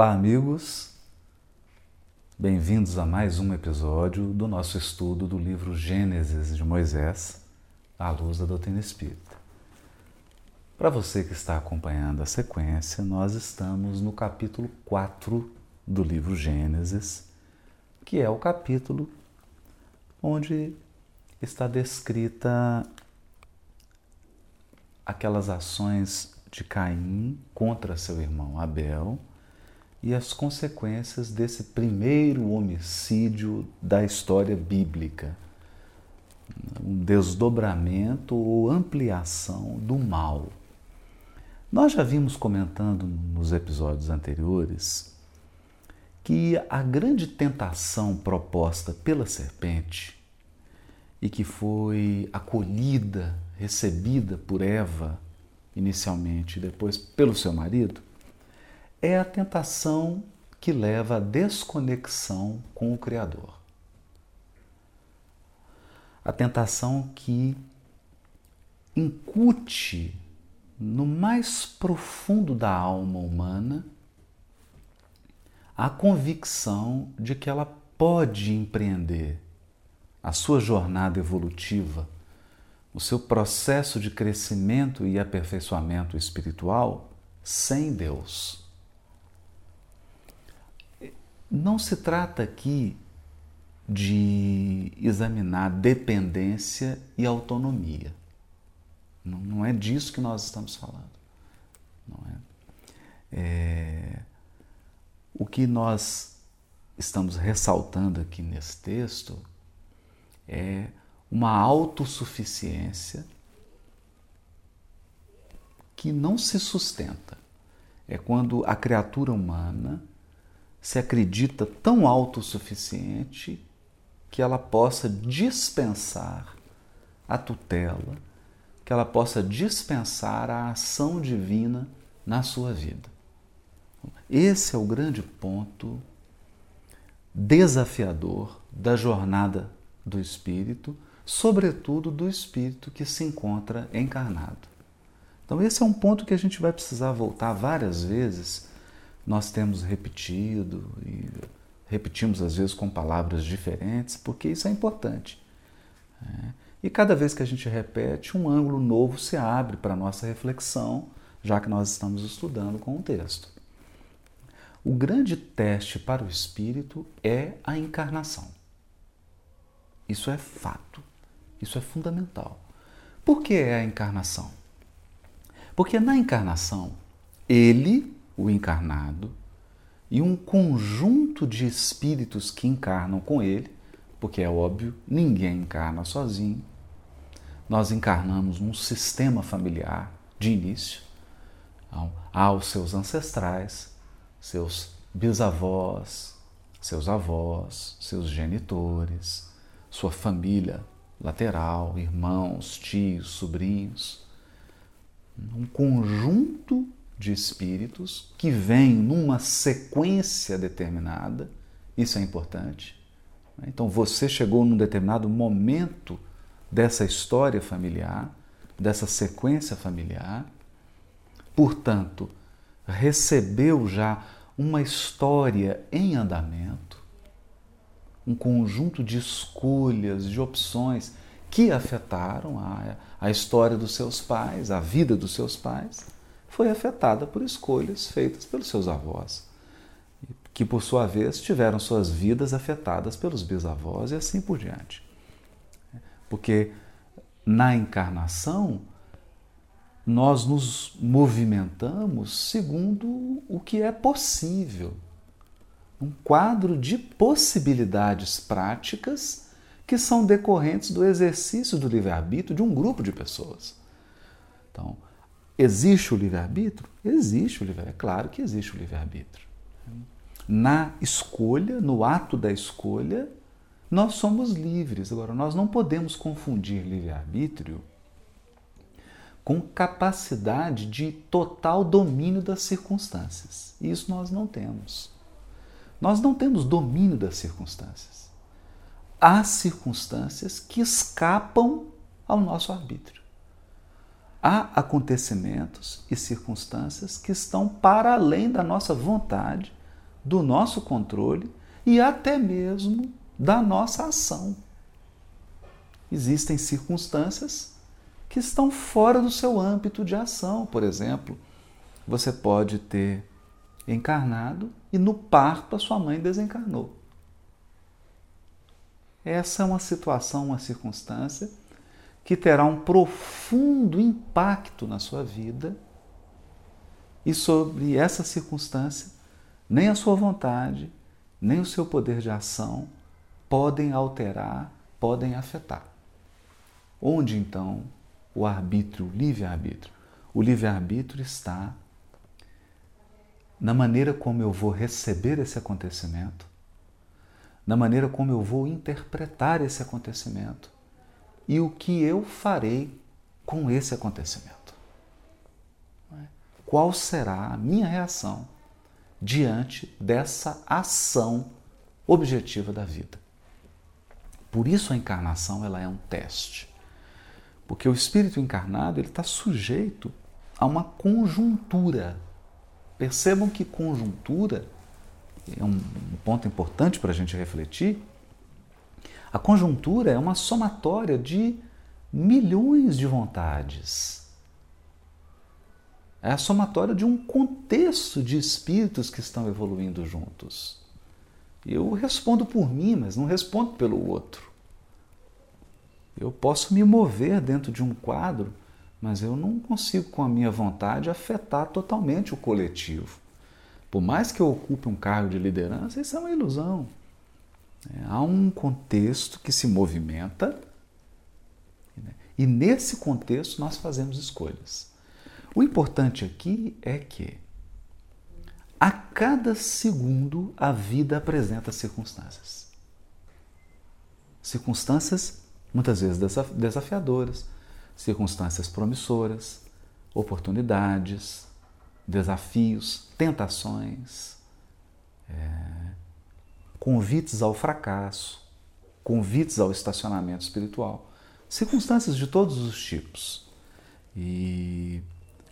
Olá, amigos. Bem-vindos a mais um episódio do nosso estudo do livro Gênesis de Moisés, à luz da doutrina espírita. Para você que está acompanhando a sequência, nós estamos no capítulo 4 do livro Gênesis, que é o capítulo onde está descrita aquelas ações de Caim contra seu irmão Abel e as consequências desse primeiro homicídio da história bíblica. Um desdobramento ou ampliação do mal. Nós já vimos comentando nos episódios anteriores que a grande tentação proposta pela serpente e que foi acolhida, recebida por Eva inicialmente e depois pelo seu marido, é a tentação que leva à desconexão com o Criador. A tentação que incute no mais profundo da alma humana a convicção de que ela pode empreender a sua jornada evolutiva, o seu processo de crescimento e aperfeiçoamento espiritual sem Deus. Não se trata aqui de examinar dependência e autonomia. Não, não é disso que nós estamos falando. Não é? é? O que nós estamos ressaltando aqui nesse texto é uma autossuficiência que não se sustenta. É quando a criatura humana se acredita tão autossuficiente que ela possa dispensar a tutela, que ela possa dispensar a ação divina na sua vida. Esse é o grande ponto desafiador da jornada do espírito, sobretudo do espírito que se encontra encarnado. Então, esse é um ponto que a gente vai precisar voltar várias vezes nós temos repetido e repetimos às vezes com palavras diferentes, porque isso é importante. Né? E cada vez que a gente repete, um ângulo novo se abre para a nossa reflexão, já que nós estamos estudando com o texto. O grande teste para o espírito é a encarnação. Isso é fato, isso é fundamental. Por que é a encarnação? Porque na encarnação, ele o encarnado, e um conjunto de espíritos que encarnam com ele, porque é óbvio, ninguém encarna sozinho. Nós encarnamos num sistema familiar de início. Então, há os seus ancestrais, seus bisavós, seus avós, seus genitores, sua família lateral, irmãos, tios, sobrinhos. Um conjunto de espíritos que vêm numa sequência determinada, isso é importante. Né? Então você chegou num determinado momento dessa história familiar, dessa sequência familiar, portanto, recebeu já uma história em andamento, um conjunto de escolhas, de opções que afetaram a, a história dos seus pais, a vida dos seus pais foi afetada por escolhas feitas pelos seus avós, que por sua vez tiveram suas vidas afetadas pelos bisavós e assim por diante. Porque na encarnação nós nos movimentamos segundo o que é possível, um quadro de possibilidades práticas que são decorrentes do exercício do livre-arbítrio de um grupo de pessoas. Então, Existe o livre-arbítrio? Existe o livre-arbítrio. É claro que existe o livre-arbítrio. Na escolha, no ato da escolha, nós somos livres. Agora, nós não podemos confundir livre-arbítrio com capacidade de total domínio das circunstâncias. Isso nós não temos. Nós não temos domínio das circunstâncias. Há circunstâncias que escapam ao nosso arbítrio há acontecimentos e circunstâncias que estão para além da nossa vontade, do nosso controle e até mesmo da nossa ação. Existem circunstâncias que estão fora do seu âmbito de ação. Por exemplo, você pode ter encarnado e no parto a sua mãe desencarnou. Essa é uma situação, uma circunstância que terá um profundo impacto na sua vida e sobre essa circunstância, nem a sua vontade, nem o seu poder de ação podem alterar, podem afetar. Onde então o arbítrio, o livre-arbítrio? O livre-arbítrio está na maneira como eu vou receber esse acontecimento, na maneira como eu vou interpretar esse acontecimento e o que eu farei com esse acontecimento. Qual será a minha reação diante dessa ação objetiva da vida? Por isso a encarnação ela é um teste. Porque o espírito encarnado ele está sujeito a uma conjuntura Percebam que conjuntura é um ponto importante para a gente refletir. A conjuntura é uma somatória de milhões de vontades. É a somatória de um contexto de espíritos que estão evoluindo juntos. Eu respondo por mim, mas não respondo pelo outro. Eu posso me mover dentro de um quadro mas eu não consigo, com a minha vontade, afetar totalmente o coletivo. Por mais que eu ocupe um cargo de liderança, isso é uma ilusão. É, há um contexto que se movimenta né? e nesse contexto nós fazemos escolhas. O importante aqui é que a cada segundo a vida apresenta circunstâncias. Circunstâncias muitas vezes desafiadoras, circunstâncias promissoras, oportunidades, desafios, tentações, é, convites ao fracasso, convites ao estacionamento espiritual, circunstâncias de todos os tipos. E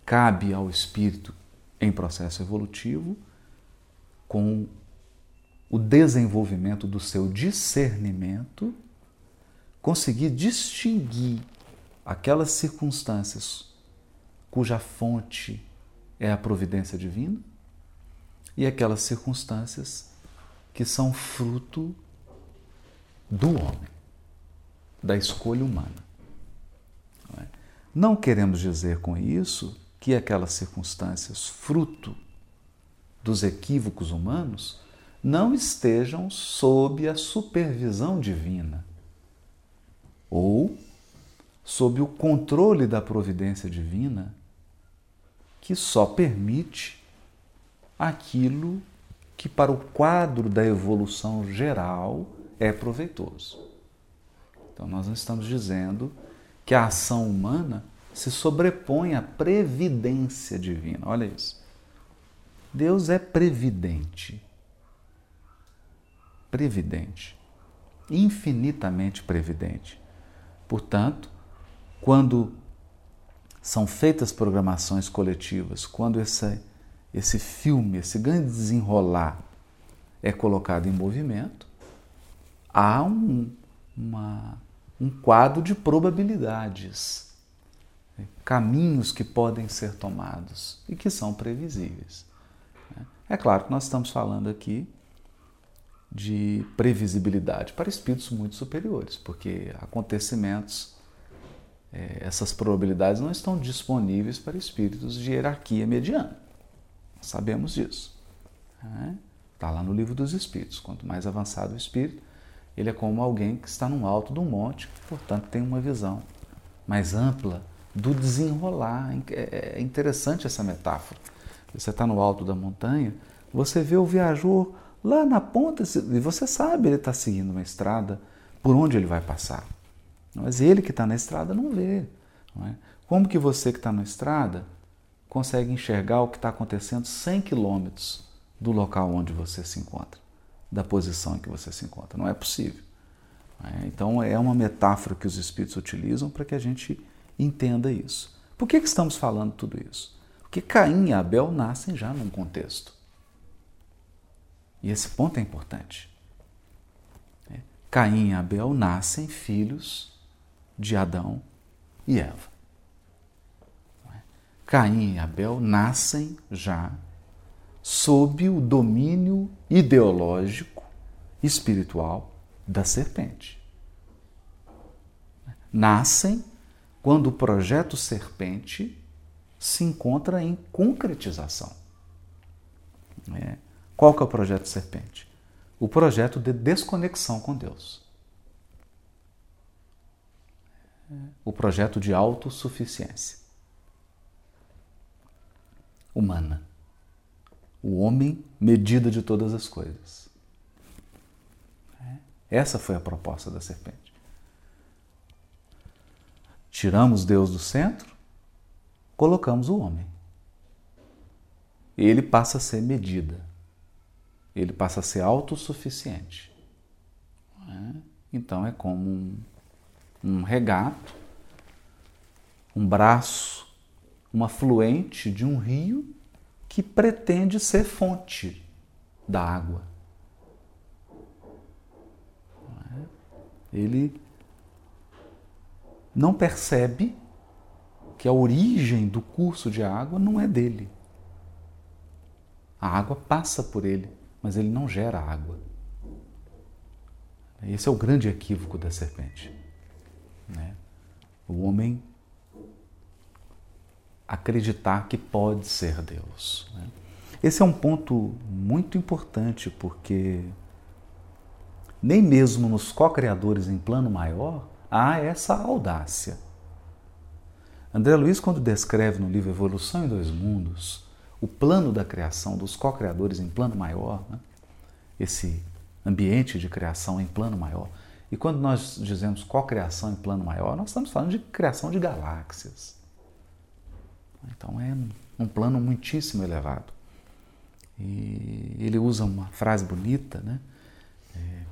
cabe ao espírito em processo evolutivo, com o desenvolvimento do seu discernimento, conseguir distinguir aquelas circunstâncias cuja fonte é a providência divina e aquelas circunstâncias que são fruto do homem, da escolha humana. Não é? queremos dizer com isso que aquelas circunstâncias fruto dos equívocos humanos não estejam sob a supervisão divina ou sob o controle da providência divina que só permite aquilo que, para o quadro da evolução geral, é proveitoso. Então, nós não estamos dizendo que a ação humana se sobrepõe à previdência divina. Olha isso. Deus é previdente. Previdente. Infinitamente previdente. Portanto, quando são feitas programações coletivas, quando esse, esse filme, esse grande desenrolar é colocado em movimento, há um, uma, um quadro de probabilidades, né? caminhos que podem ser tomados e que são previsíveis. Né? É claro que nós estamos falando aqui de previsibilidade para espíritos muito superiores, porque acontecimentos é, essas probabilidades não estão disponíveis para espíritos de hierarquia mediana. Sabemos disso. Está né? lá no livro dos espíritos. Quanto mais avançado o espírito, ele é como alguém que está no alto de um monte, portanto tem uma visão mais ampla do desenrolar. É, é interessante essa metáfora. Você está no alto da montanha, você vê o viajor lá na ponta e você sabe ele está seguindo uma estrada por onde ele vai passar. Mas ele que está na estrada não vê. Não é? Como que você que está na estrada consegue enxergar o que está acontecendo 100 quilômetros do local onde você se encontra, da posição em que você se encontra? Não é possível. É? Então é uma metáfora que os espíritos utilizam para que a gente entenda isso. Por que, que estamos falando tudo isso? Porque Caim e Abel nascem já num contexto. E esse ponto é importante. É, Caim e Abel nascem filhos de Adão e Eva. É? Caim e Abel nascem já sob o domínio ideológico, espiritual da serpente. Nascem quando o projeto serpente se encontra em concretização. É. Qual que é o projeto serpente? O projeto de desconexão com Deus. O projeto de autossuficiência humana. O homem, medida de todas as coisas. Essa foi a proposta da serpente. Tiramos Deus do centro, colocamos o homem. Ele passa a ser medida. Ele passa a ser autossuficiente. Então é como um, um regato, um braço, um afluente de um rio que pretende ser fonte da água. Ele não percebe que a origem do curso de água não é dele. A água passa por ele, mas ele não gera água. Esse é o grande equívoco da serpente. Né? O homem acreditar que pode ser Deus. Né? Esse é um ponto muito importante porque nem mesmo nos co-criadores em plano maior há essa audácia. André Luiz, quando descreve no livro Evolução em Dois Mundos o plano da criação dos co-criadores em plano maior, né? esse ambiente de criação em plano maior, e quando nós dizemos co-criação em plano maior, nós estamos falando de criação de galáxias. Então é um plano muitíssimo elevado. E ele usa uma frase bonita, né? É,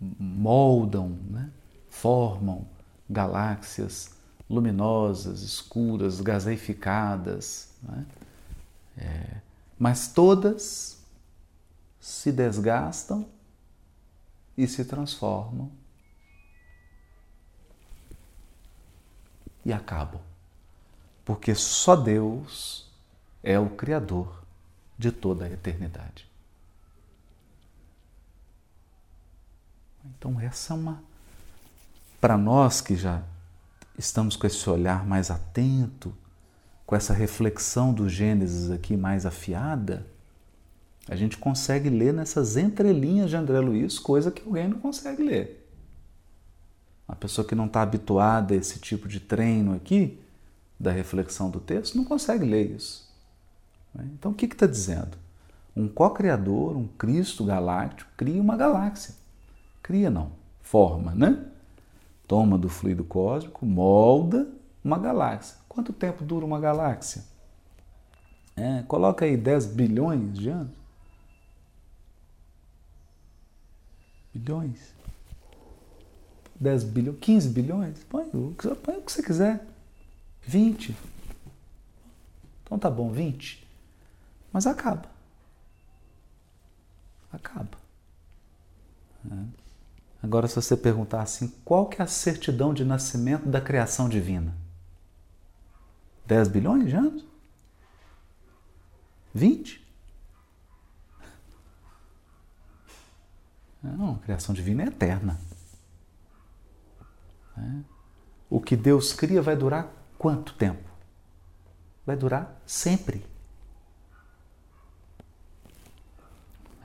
moldam, né? formam galáxias luminosas, escuras, gaseificadas, né? é, mas todas se desgastam e se transformam e acabam, porque só Deus é o Criador de toda a eternidade. Então, essa é uma para nós que já estamos com esse olhar mais atento, com essa reflexão do Gênesis aqui mais afiada, a gente consegue ler nessas entrelinhas de André Luiz coisa que alguém não consegue ler. Uma pessoa que não está habituada a esse tipo de treino aqui, da reflexão do texto, não consegue ler isso. Então o que está dizendo? Um co-criador, um Cristo galáctico, cria uma galáxia. Cria não, forma, né? toma do fluido cósmico, molda uma galáxia. Quanto tempo dura uma galáxia? É, coloca aí 10 bilhões de anos. Bilhões. 10 bilhões, 15 bilhões? Põe, põe o que você quiser. 20. Então tá bom, 20. Mas acaba. Acaba. É. Agora, se você perguntar assim, qual que é a certidão de nascimento da criação divina? 10 bilhões de anos? 20? Não, a criação divina é eterna. É. O que Deus cria vai durar quanto tempo? Vai durar sempre.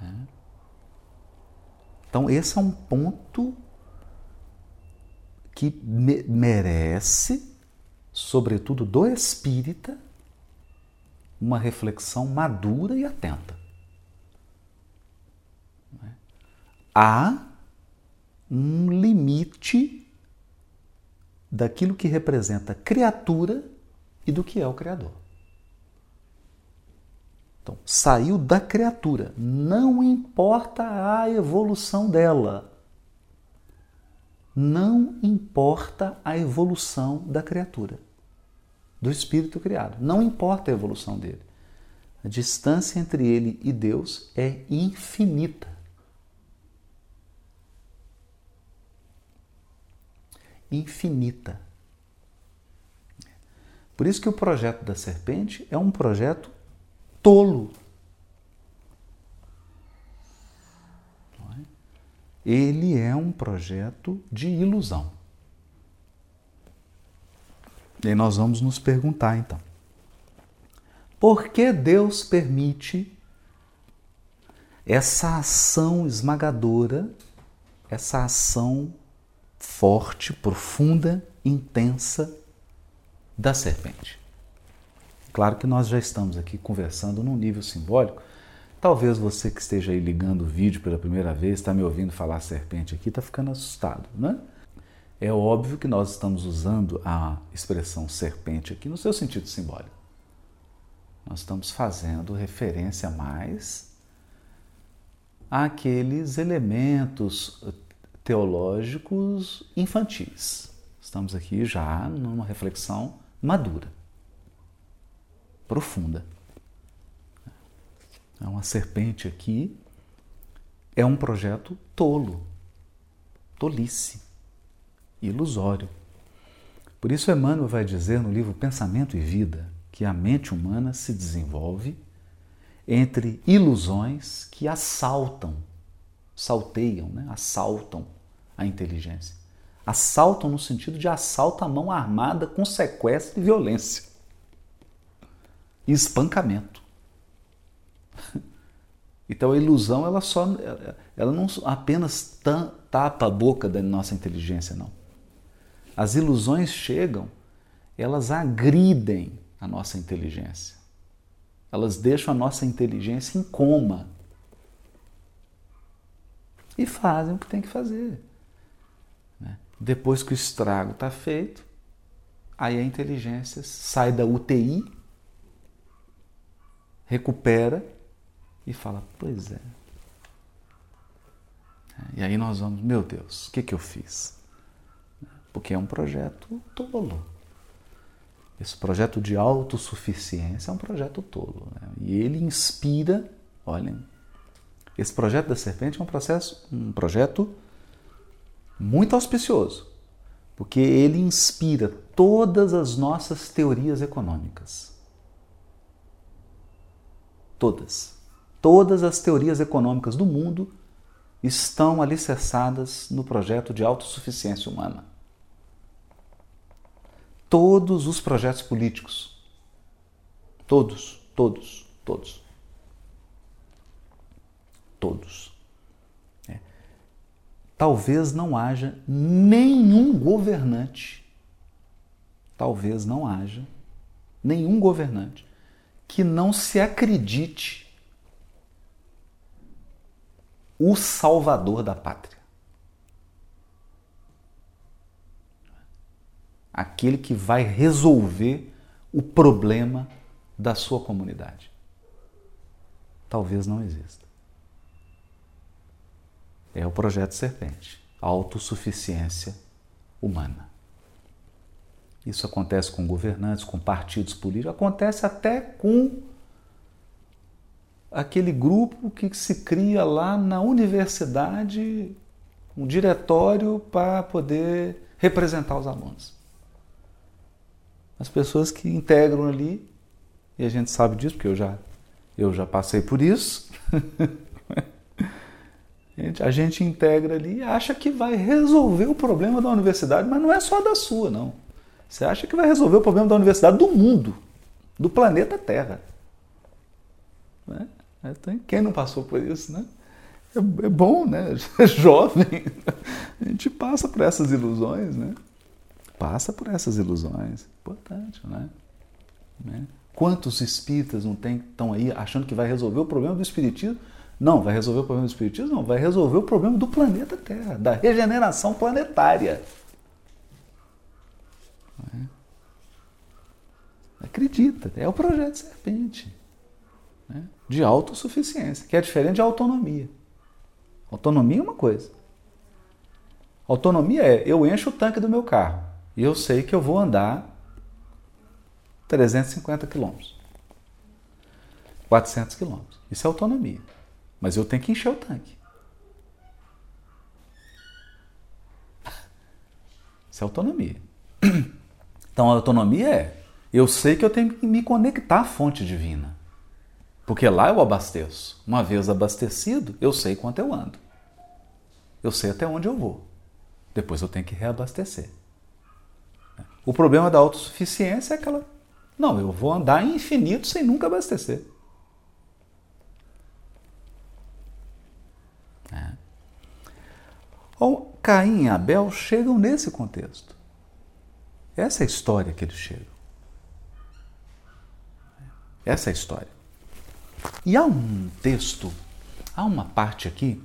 É. Então, esse é um ponto que me merece, sobretudo do espírita, uma reflexão madura e atenta. Há um limite daquilo que representa criatura e do que é o Criador. Então, saiu da criatura, não importa a evolução dela. Não importa a evolução da criatura, do espírito criado. Não importa a evolução dele. A distância entre ele e Deus é infinita. Infinita. Por isso que o projeto da serpente é um projeto tolo. Ele é um projeto de ilusão. E nós vamos nos perguntar então: por que Deus permite essa ação esmagadora, essa ação forte, profunda, intensa da serpente? Claro que nós já estamos aqui conversando num nível simbólico. Talvez você que esteja aí ligando o vídeo pela primeira vez, está me ouvindo falar serpente aqui, está ficando assustado, né? É óbvio que nós estamos usando a expressão serpente aqui no seu sentido simbólico. Nós estamos fazendo referência mais àqueles elementos teológicos infantis. Estamos aqui já numa reflexão madura, profunda. É uma serpente aqui é um projeto tolo, tolice ilusório. Por isso, Emmanuel vai dizer no livro Pensamento e Vida que a mente humana se desenvolve entre ilusões que assaltam, salteiam, né? assaltam a inteligência. Assaltam no sentido de assalto à mão armada com sequestro e violência. E espancamento. Então a ilusão ela só ela não apenas tapa a boca da nossa inteligência, não. As ilusões chegam, elas agridem a nossa inteligência. Elas deixam a nossa inteligência em coma. E fazem o que tem que fazer. Né? Depois que o estrago está feito, aí a inteligência sai da UTI, recupera e fala: Pois é. E aí nós vamos, meu Deus, o que, que eu fiz? porque é um projeto tolo. Esse projeto de autossuficiência é um projeto tolo. Né? E ele inspira, olhem, esse projeto da serpente é um, processo, um projeto muito auspicioso, porque ele inspira todas as nossas teorias econômicas. Todas. Todas as teorias econômicas do mundo estão alicerçadas no projeto de autossuficiência humana todos os projetos políticos. Todos, todos, todos. Todos. É. Talvez não haja nenhum governante, talvez não haja nenhum governante que não se acredite o salvador da pátria. aquele que vai resolver o problema da sua comunidade. Talvez não exista. É o projeto Serpente, autossuficiência humana. Isso acontece com governantes, com partidos políticos, acontece até com aquele grupo que se cria lá na universidade, um diretório para poder representar os alunos as pessoas que integram ali, e a gente sabe disso, porque eu já, eu já passei por isso. a gente integra ali e acha que vai resolver o problema da universidade, mas não é só da sua, não. Você acha que vai resolver o problema da universidade do mundo, do planeta Terra. Né? Quem não passou por isso, né? É, é bom, né? É jovem. A gente passa por essas ilusões, né? passa por essas ilusões. Importante, né? né? Quantos espíritas não tem, estão aí achando que vai resolver o problema do espiritismo? Não, vai resolver o problema do espiritismo? Não, vai resolver o problema do planeta Terra, da regeneração planetária. É? Acredita, é o projeto Serpente. Né? De autossuficiência, que é diferente de autonomia. Autonomia é uma coisa. Autonomia é eu encho o tanque do meu carro e eu sei que eu vou andar 350 quilômetros. 400 quilômetros. Isso é autonomia. Mas eu tenho que encher o tanque. Isso é autonomia. Então a autonomia é: eu sei que eu tenho que me conectar à fonte divina. Porque lá eu abasteço. Uma vez abastecido, eu sei quanto eu ando. Eu sei até onde eu vou. Depois eu tenho que reabastecer. O problema da autossuficiência é aquela. Não, eu vou andar infinito sem nunca abastecer. Ou Caim e Abel chegam nesse contexto. Essa é a história que eles chegam. Essa é a história. E há um texto, há uma parte aqui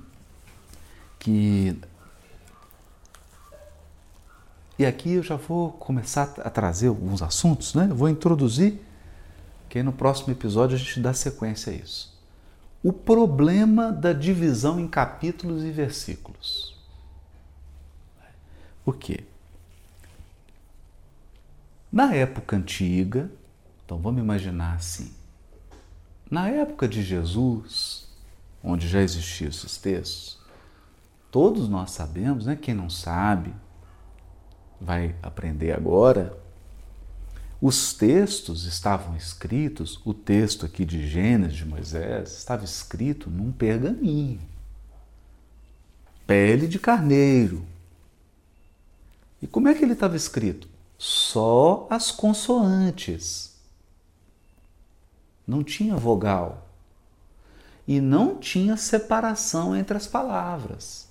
que. E aqui eu já vou começar a trazer alguns assuntos, né? Eu vou introduzir, que aí no próximo episódio a gente dá sequência a isso. O problema da divisão em capítulos e versículos. Por quê? Na época antiga, então vamos imaginar assim, na época de Jesus, onde já existiam esses textos, todos nós sabemos, né? Quem não sabe vai aprender agora. Os textos estavam escritos, o texto aqui de Gênesis de Moisés estava escrito num pergaminho, pele de carneiro. E como é que ele estava escrito? Só as consoantes. Não tinha vogal. E não tinha separação entre as palavras.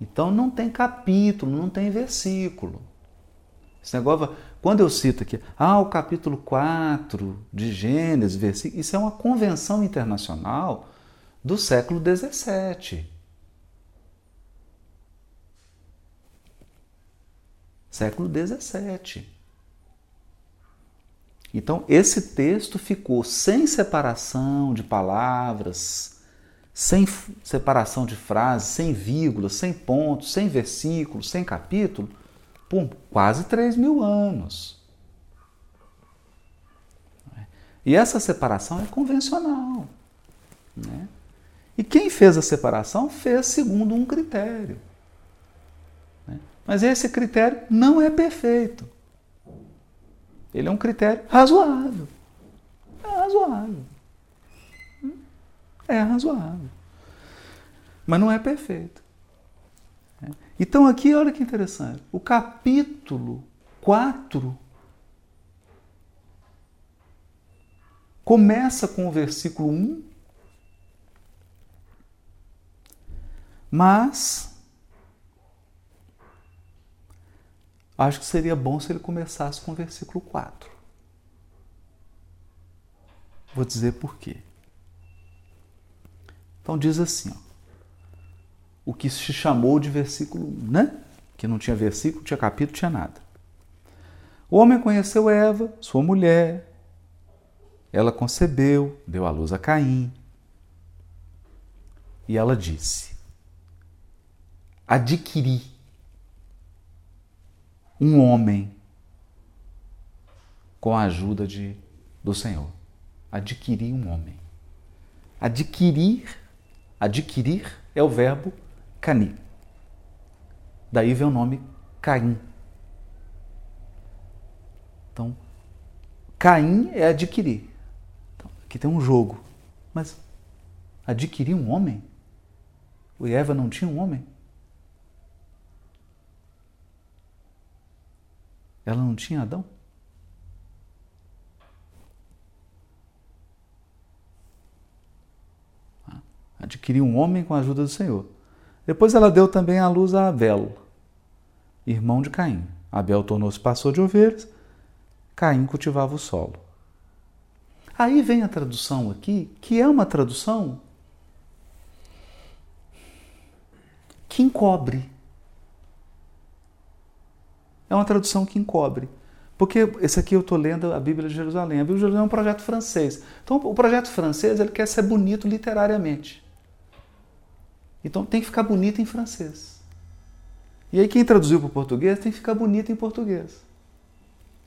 Então não tem capítulo, não tem versículo. Esse negócio, quando eu cito aqui, ah, o capítulo 4 de Gênesis, versículo, isso é uma convenção internacional do século 17. Século 17. Então, esse texto ficou sem separação de palavras, sem separação de frases, sem vírgulas, sem pontos, sem versículos, sem capítulo, por quase 3 mil anos. E essa separação é convencional. Né? E quem fez a separação fez segundo um critério. Mas esse critério não é perfeito. Ele é um critério razoável. É razoável. É razoável. Mas não é perfeito. Então aqui, olha que interessante. O capítulo 4 começa com o versículo 1, mas acho que seria bom se ele começasse com o versículo 4. Vou dizer por quê. Então diz assim, ó, o que se chamou de versículo 1, né? Que não tinha versículo, tinha capítulo, tinha nada. O homem conheceu Eva, sua mulher, ela concebeu, deu à luz a Caim. E ela disse: Adquiri um homem com a ajuda de, do Senhor. Adquirir um homem. Adquirir, adquirir é o verbo cani. Daí vem o nome Caim. Então, Caim é adquirir. Então, aqui tem um jogo. Mas adquirir um homem? O Eva não tinha um homem? Ela não tinha Adão? Ah, adquiriu um homem com a ajuda do Senhor. Depois ela deu também à luz a Abel, irmão de Caim. Abel tornou-se pastor de ovelhas, Caim cultivava o solo. Aí vem a tradução aqui, que é uma tradução que encobre é uma tradução que encobre. Porque esse aqui eu estou lendo a Bíblia de Jerusalém. A Bíblia de Jerusalém é um projeto francês. Então, o projeto francês ele quer ser bonito literariamente. Então, tem que ficar bonito em francês. E aí, quem traduziu para o português tem que ficar bonito em português.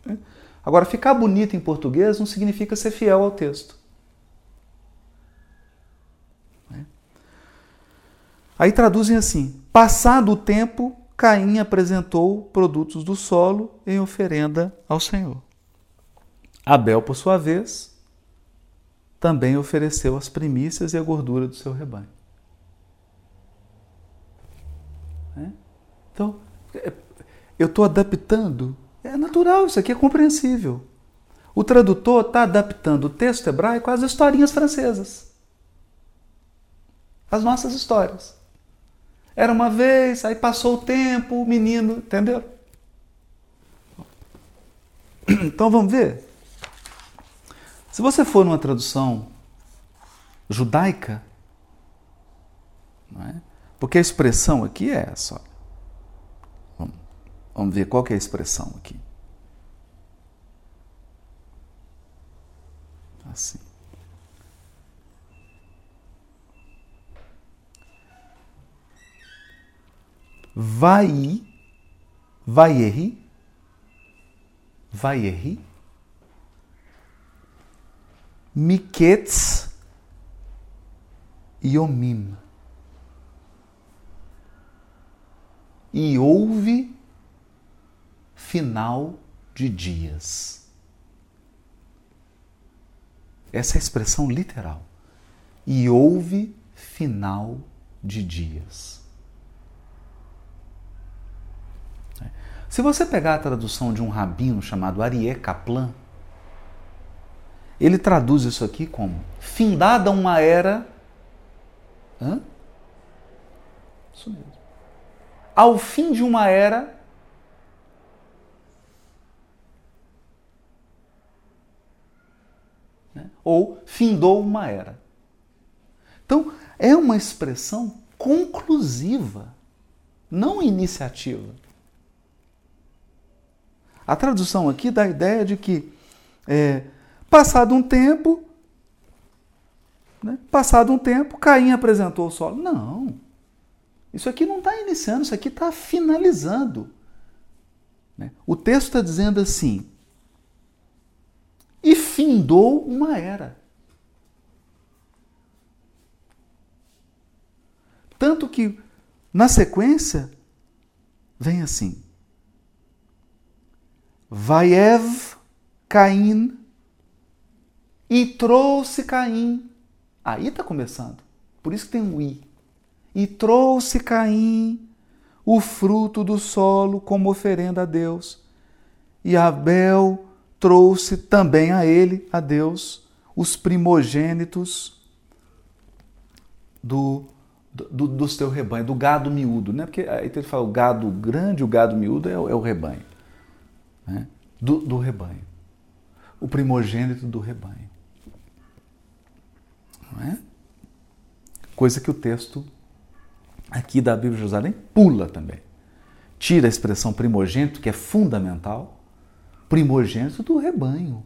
Né? Agora, ficar bonito em português não significa ser fiel ao texto. Né? Aí traduzem assim: passado o tempo, Caim apresentou produtos do solo em oferenda ao Senhor. Abel, por sua vez, também ofereceu as primícias e a gordura do seu rebanho. É? Então, é, eu estou adaptando. É natural, isso aqui é compreensível. O tradutor está adaptando o texto hebraico às historinhas francesas. As nossas histórias. Era uma vez, aí passou o tempo, o menino, entendeu? Então vamos ver. Se você for numa tradução judaica, é? porque a expressão aqui é essa. Vamos, vamos ver qual é a expressão aqui. Assim. Vai, vai erri, vai erri, Miketz Yomim. E houve final de dias. Essa é a expressão literal. E houve final de dias. Se você pegar a tradução de um rabino chamado Arié Kaplan, ele traduz isso aqui como findada uma era. Hã? Isso mesmo. Ao fim de uma era. Né? Ou findou uma era. Então, é uma expressão conclusiva, não iniciativa. A tradução aqui dá a ideia de que é, Passado um tempo, né? passado um tempo, Caim apresentou o solo. Não, isso aqui não está iniciando, isso aqui está finalizando. Né? O texto está dizendo assim: e findou uma era. Tanto que, na sequência, vem assim: Vaiev Caim e trouxe Caim. Aí está começando. Por isso que tem um i. E trouxe Caim o fruto do solo como oferenda a Deus. E Abel trouxe também a ele, a Deus, os primogênitos do, do, do seu rebanho, do gado miúdo. Né? Porque aí ele fala o gado grande, o gado miúdo é, é o rebanho. Né? Do, do rebanho. O primogênito do rebanho. Não é? Coisa que o texto aqui da Bíblia de Jerusalém pula também. Tira a expressão primogênito, que é fundamental, primogênito do rebanho.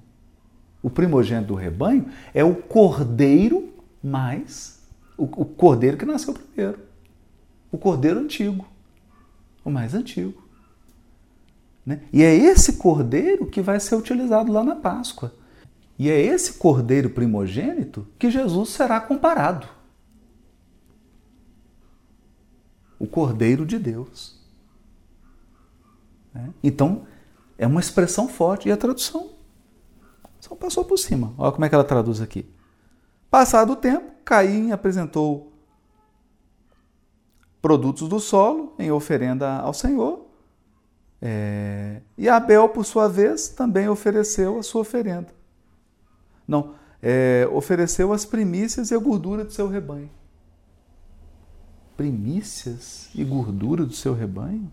O primogênito do rebanho é o cordeiro mais o, o cordeiro que nasceu primeiro. O cordeiro antigo, o mais antigo. Né? E é esse cordeiro que vai ser utilizado lá na Páscoa. E é esse cordeiro primogênito que Jesus será comparado. O cordeiro de Deus. É? Então, é uma expressão forte. E a tradução só passou por cima. Olha como é que ela traduz aqui. Passado o tempo, Caim apresentou produtos do solo em oferenda ao Senhor. É... E Abel, por sua vez, também ofereceu a sua oferenda. Não, é, ofereceu as primícias e a gordura do seu rebanho. Primícias e gordura do seu rebanho?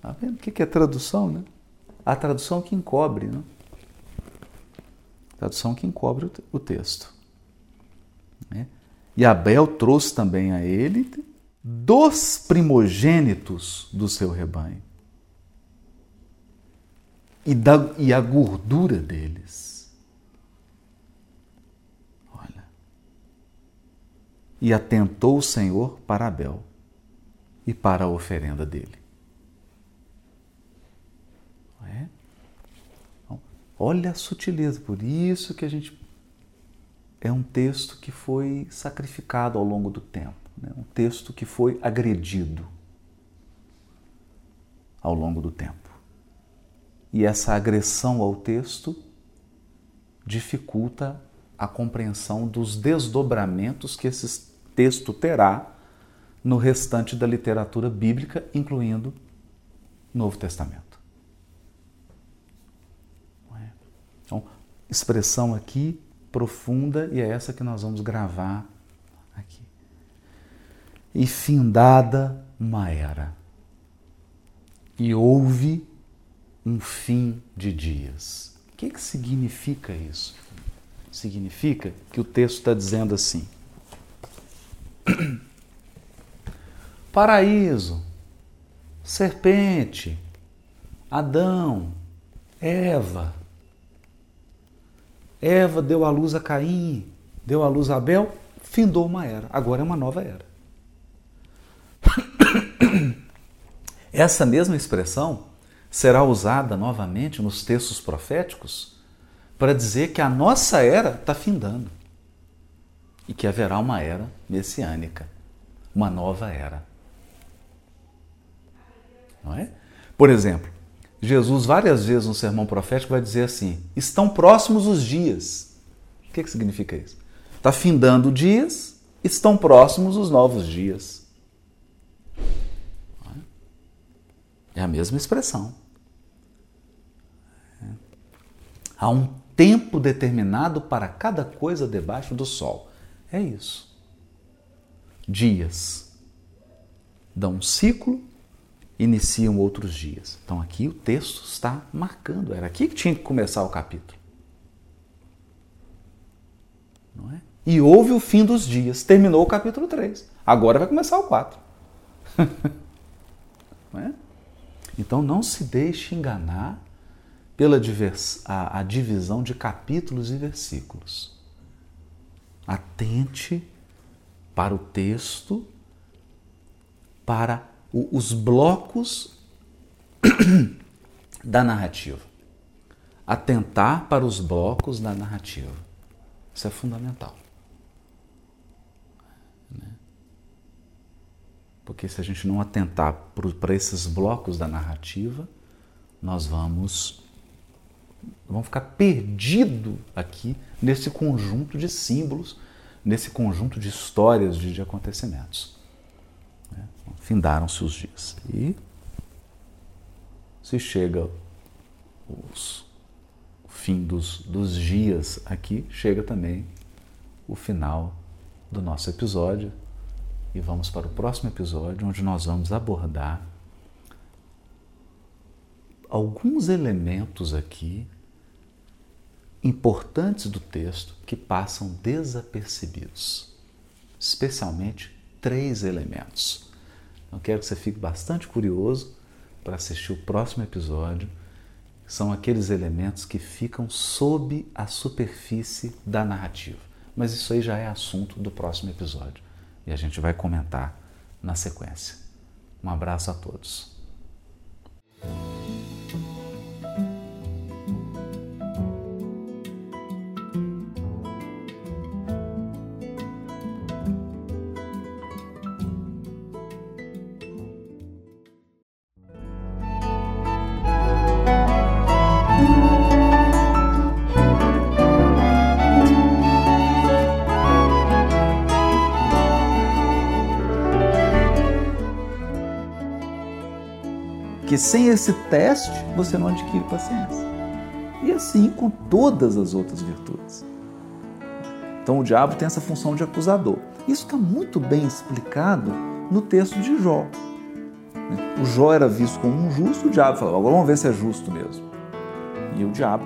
Tá vendo o que é tradução, né? A tradução que encobre, né? A tradução que encobre o texto. Né? E Abel trouxe também a ele dos primogênitos do seu rebanho e, da, e a gordura deles. Olha. E atentou o Senhor para Abel e para a oferenda dele. É? Então, olha a sutileza, por isso que a gente é um texto que foi sacrificado ao longo do tempo, né? um texto que foi agredido ao longo do tempo. E essa agressão ao texto dificulta a compreensão dos desdobramentos que esse texto terá no restante da literatura bíblica, incluindo Novo Testamento. É? Então, expressão aqui profunda e é essa que nós vamos gravar. E findada uma era, e houve um fim de dias. O que, que significa isso? Significa que o texto está dizendo assim: paraíso, serpente, Adão, Eva. Eva deu à luz a Caim, deu à luz a Abel, findou uma era. Agora é uma nova era. Essa mesma expressão será usada novamente nos textos proféticos para dizer que a nossa era está findando e que haverá uma era messiânica, uma nova era. Não é? Por exemplo, Jesus várias vezes no sermão profético vai dizer assim: estão próximos os dias. O que, que significa isso? Está findando dias, estão próximos os novos dias. É a mesma expressão. Há um tempo determinado para cada coisa debaixo do sol. É isso. Dias dão um ciclo iniciam outros dias. Então aqui o texto está marcando, era aqui que tinha que começar o capítulo. Não é? E houve o fim dos dias, terminou o capítulo 3. Agora vai começar o 4. não é? Então não se deixe enganar pela divers, a, a divisão de capítulos e versículos. Atente para o texto, para os blocos da narrativa. Atentar para os blocos da narrativa. Isso é fundamental. Porque se a gente não atentar para esses blocos da narrativa, nós vamos, vamos ficar perdido aqui nesse conjunto de símbolos, nesse conjunto de histórias de, de acontecimentos findaram-se os dias. E se chega os, o fim dos, dos dias aqui, chega também o final do nosso episódio. E vamos para o próximo episódio, onde nós vamos abordar alguns elementos aqui importantes do texto que passam desapercebidos, especialmente três elementos. Eu quero que você fique bastante curioso para assistir o próximo episódio. São aqueles elementos que ficam sob a superfície da narrativa. Mas isso aí já é assunto do próximo episódio e a gente vai comentar na sequência. Um abraço a todos. Porque sem esse teste você não adquire paciência. E assim com todas as outras virtudes. Então o diabo tem essa função de acusador. Isso está muito bem explicado no texto de Jó. O Jó era visto como um justo, o diabo falou, agora vamos ver se é justo mesmo. E o diabo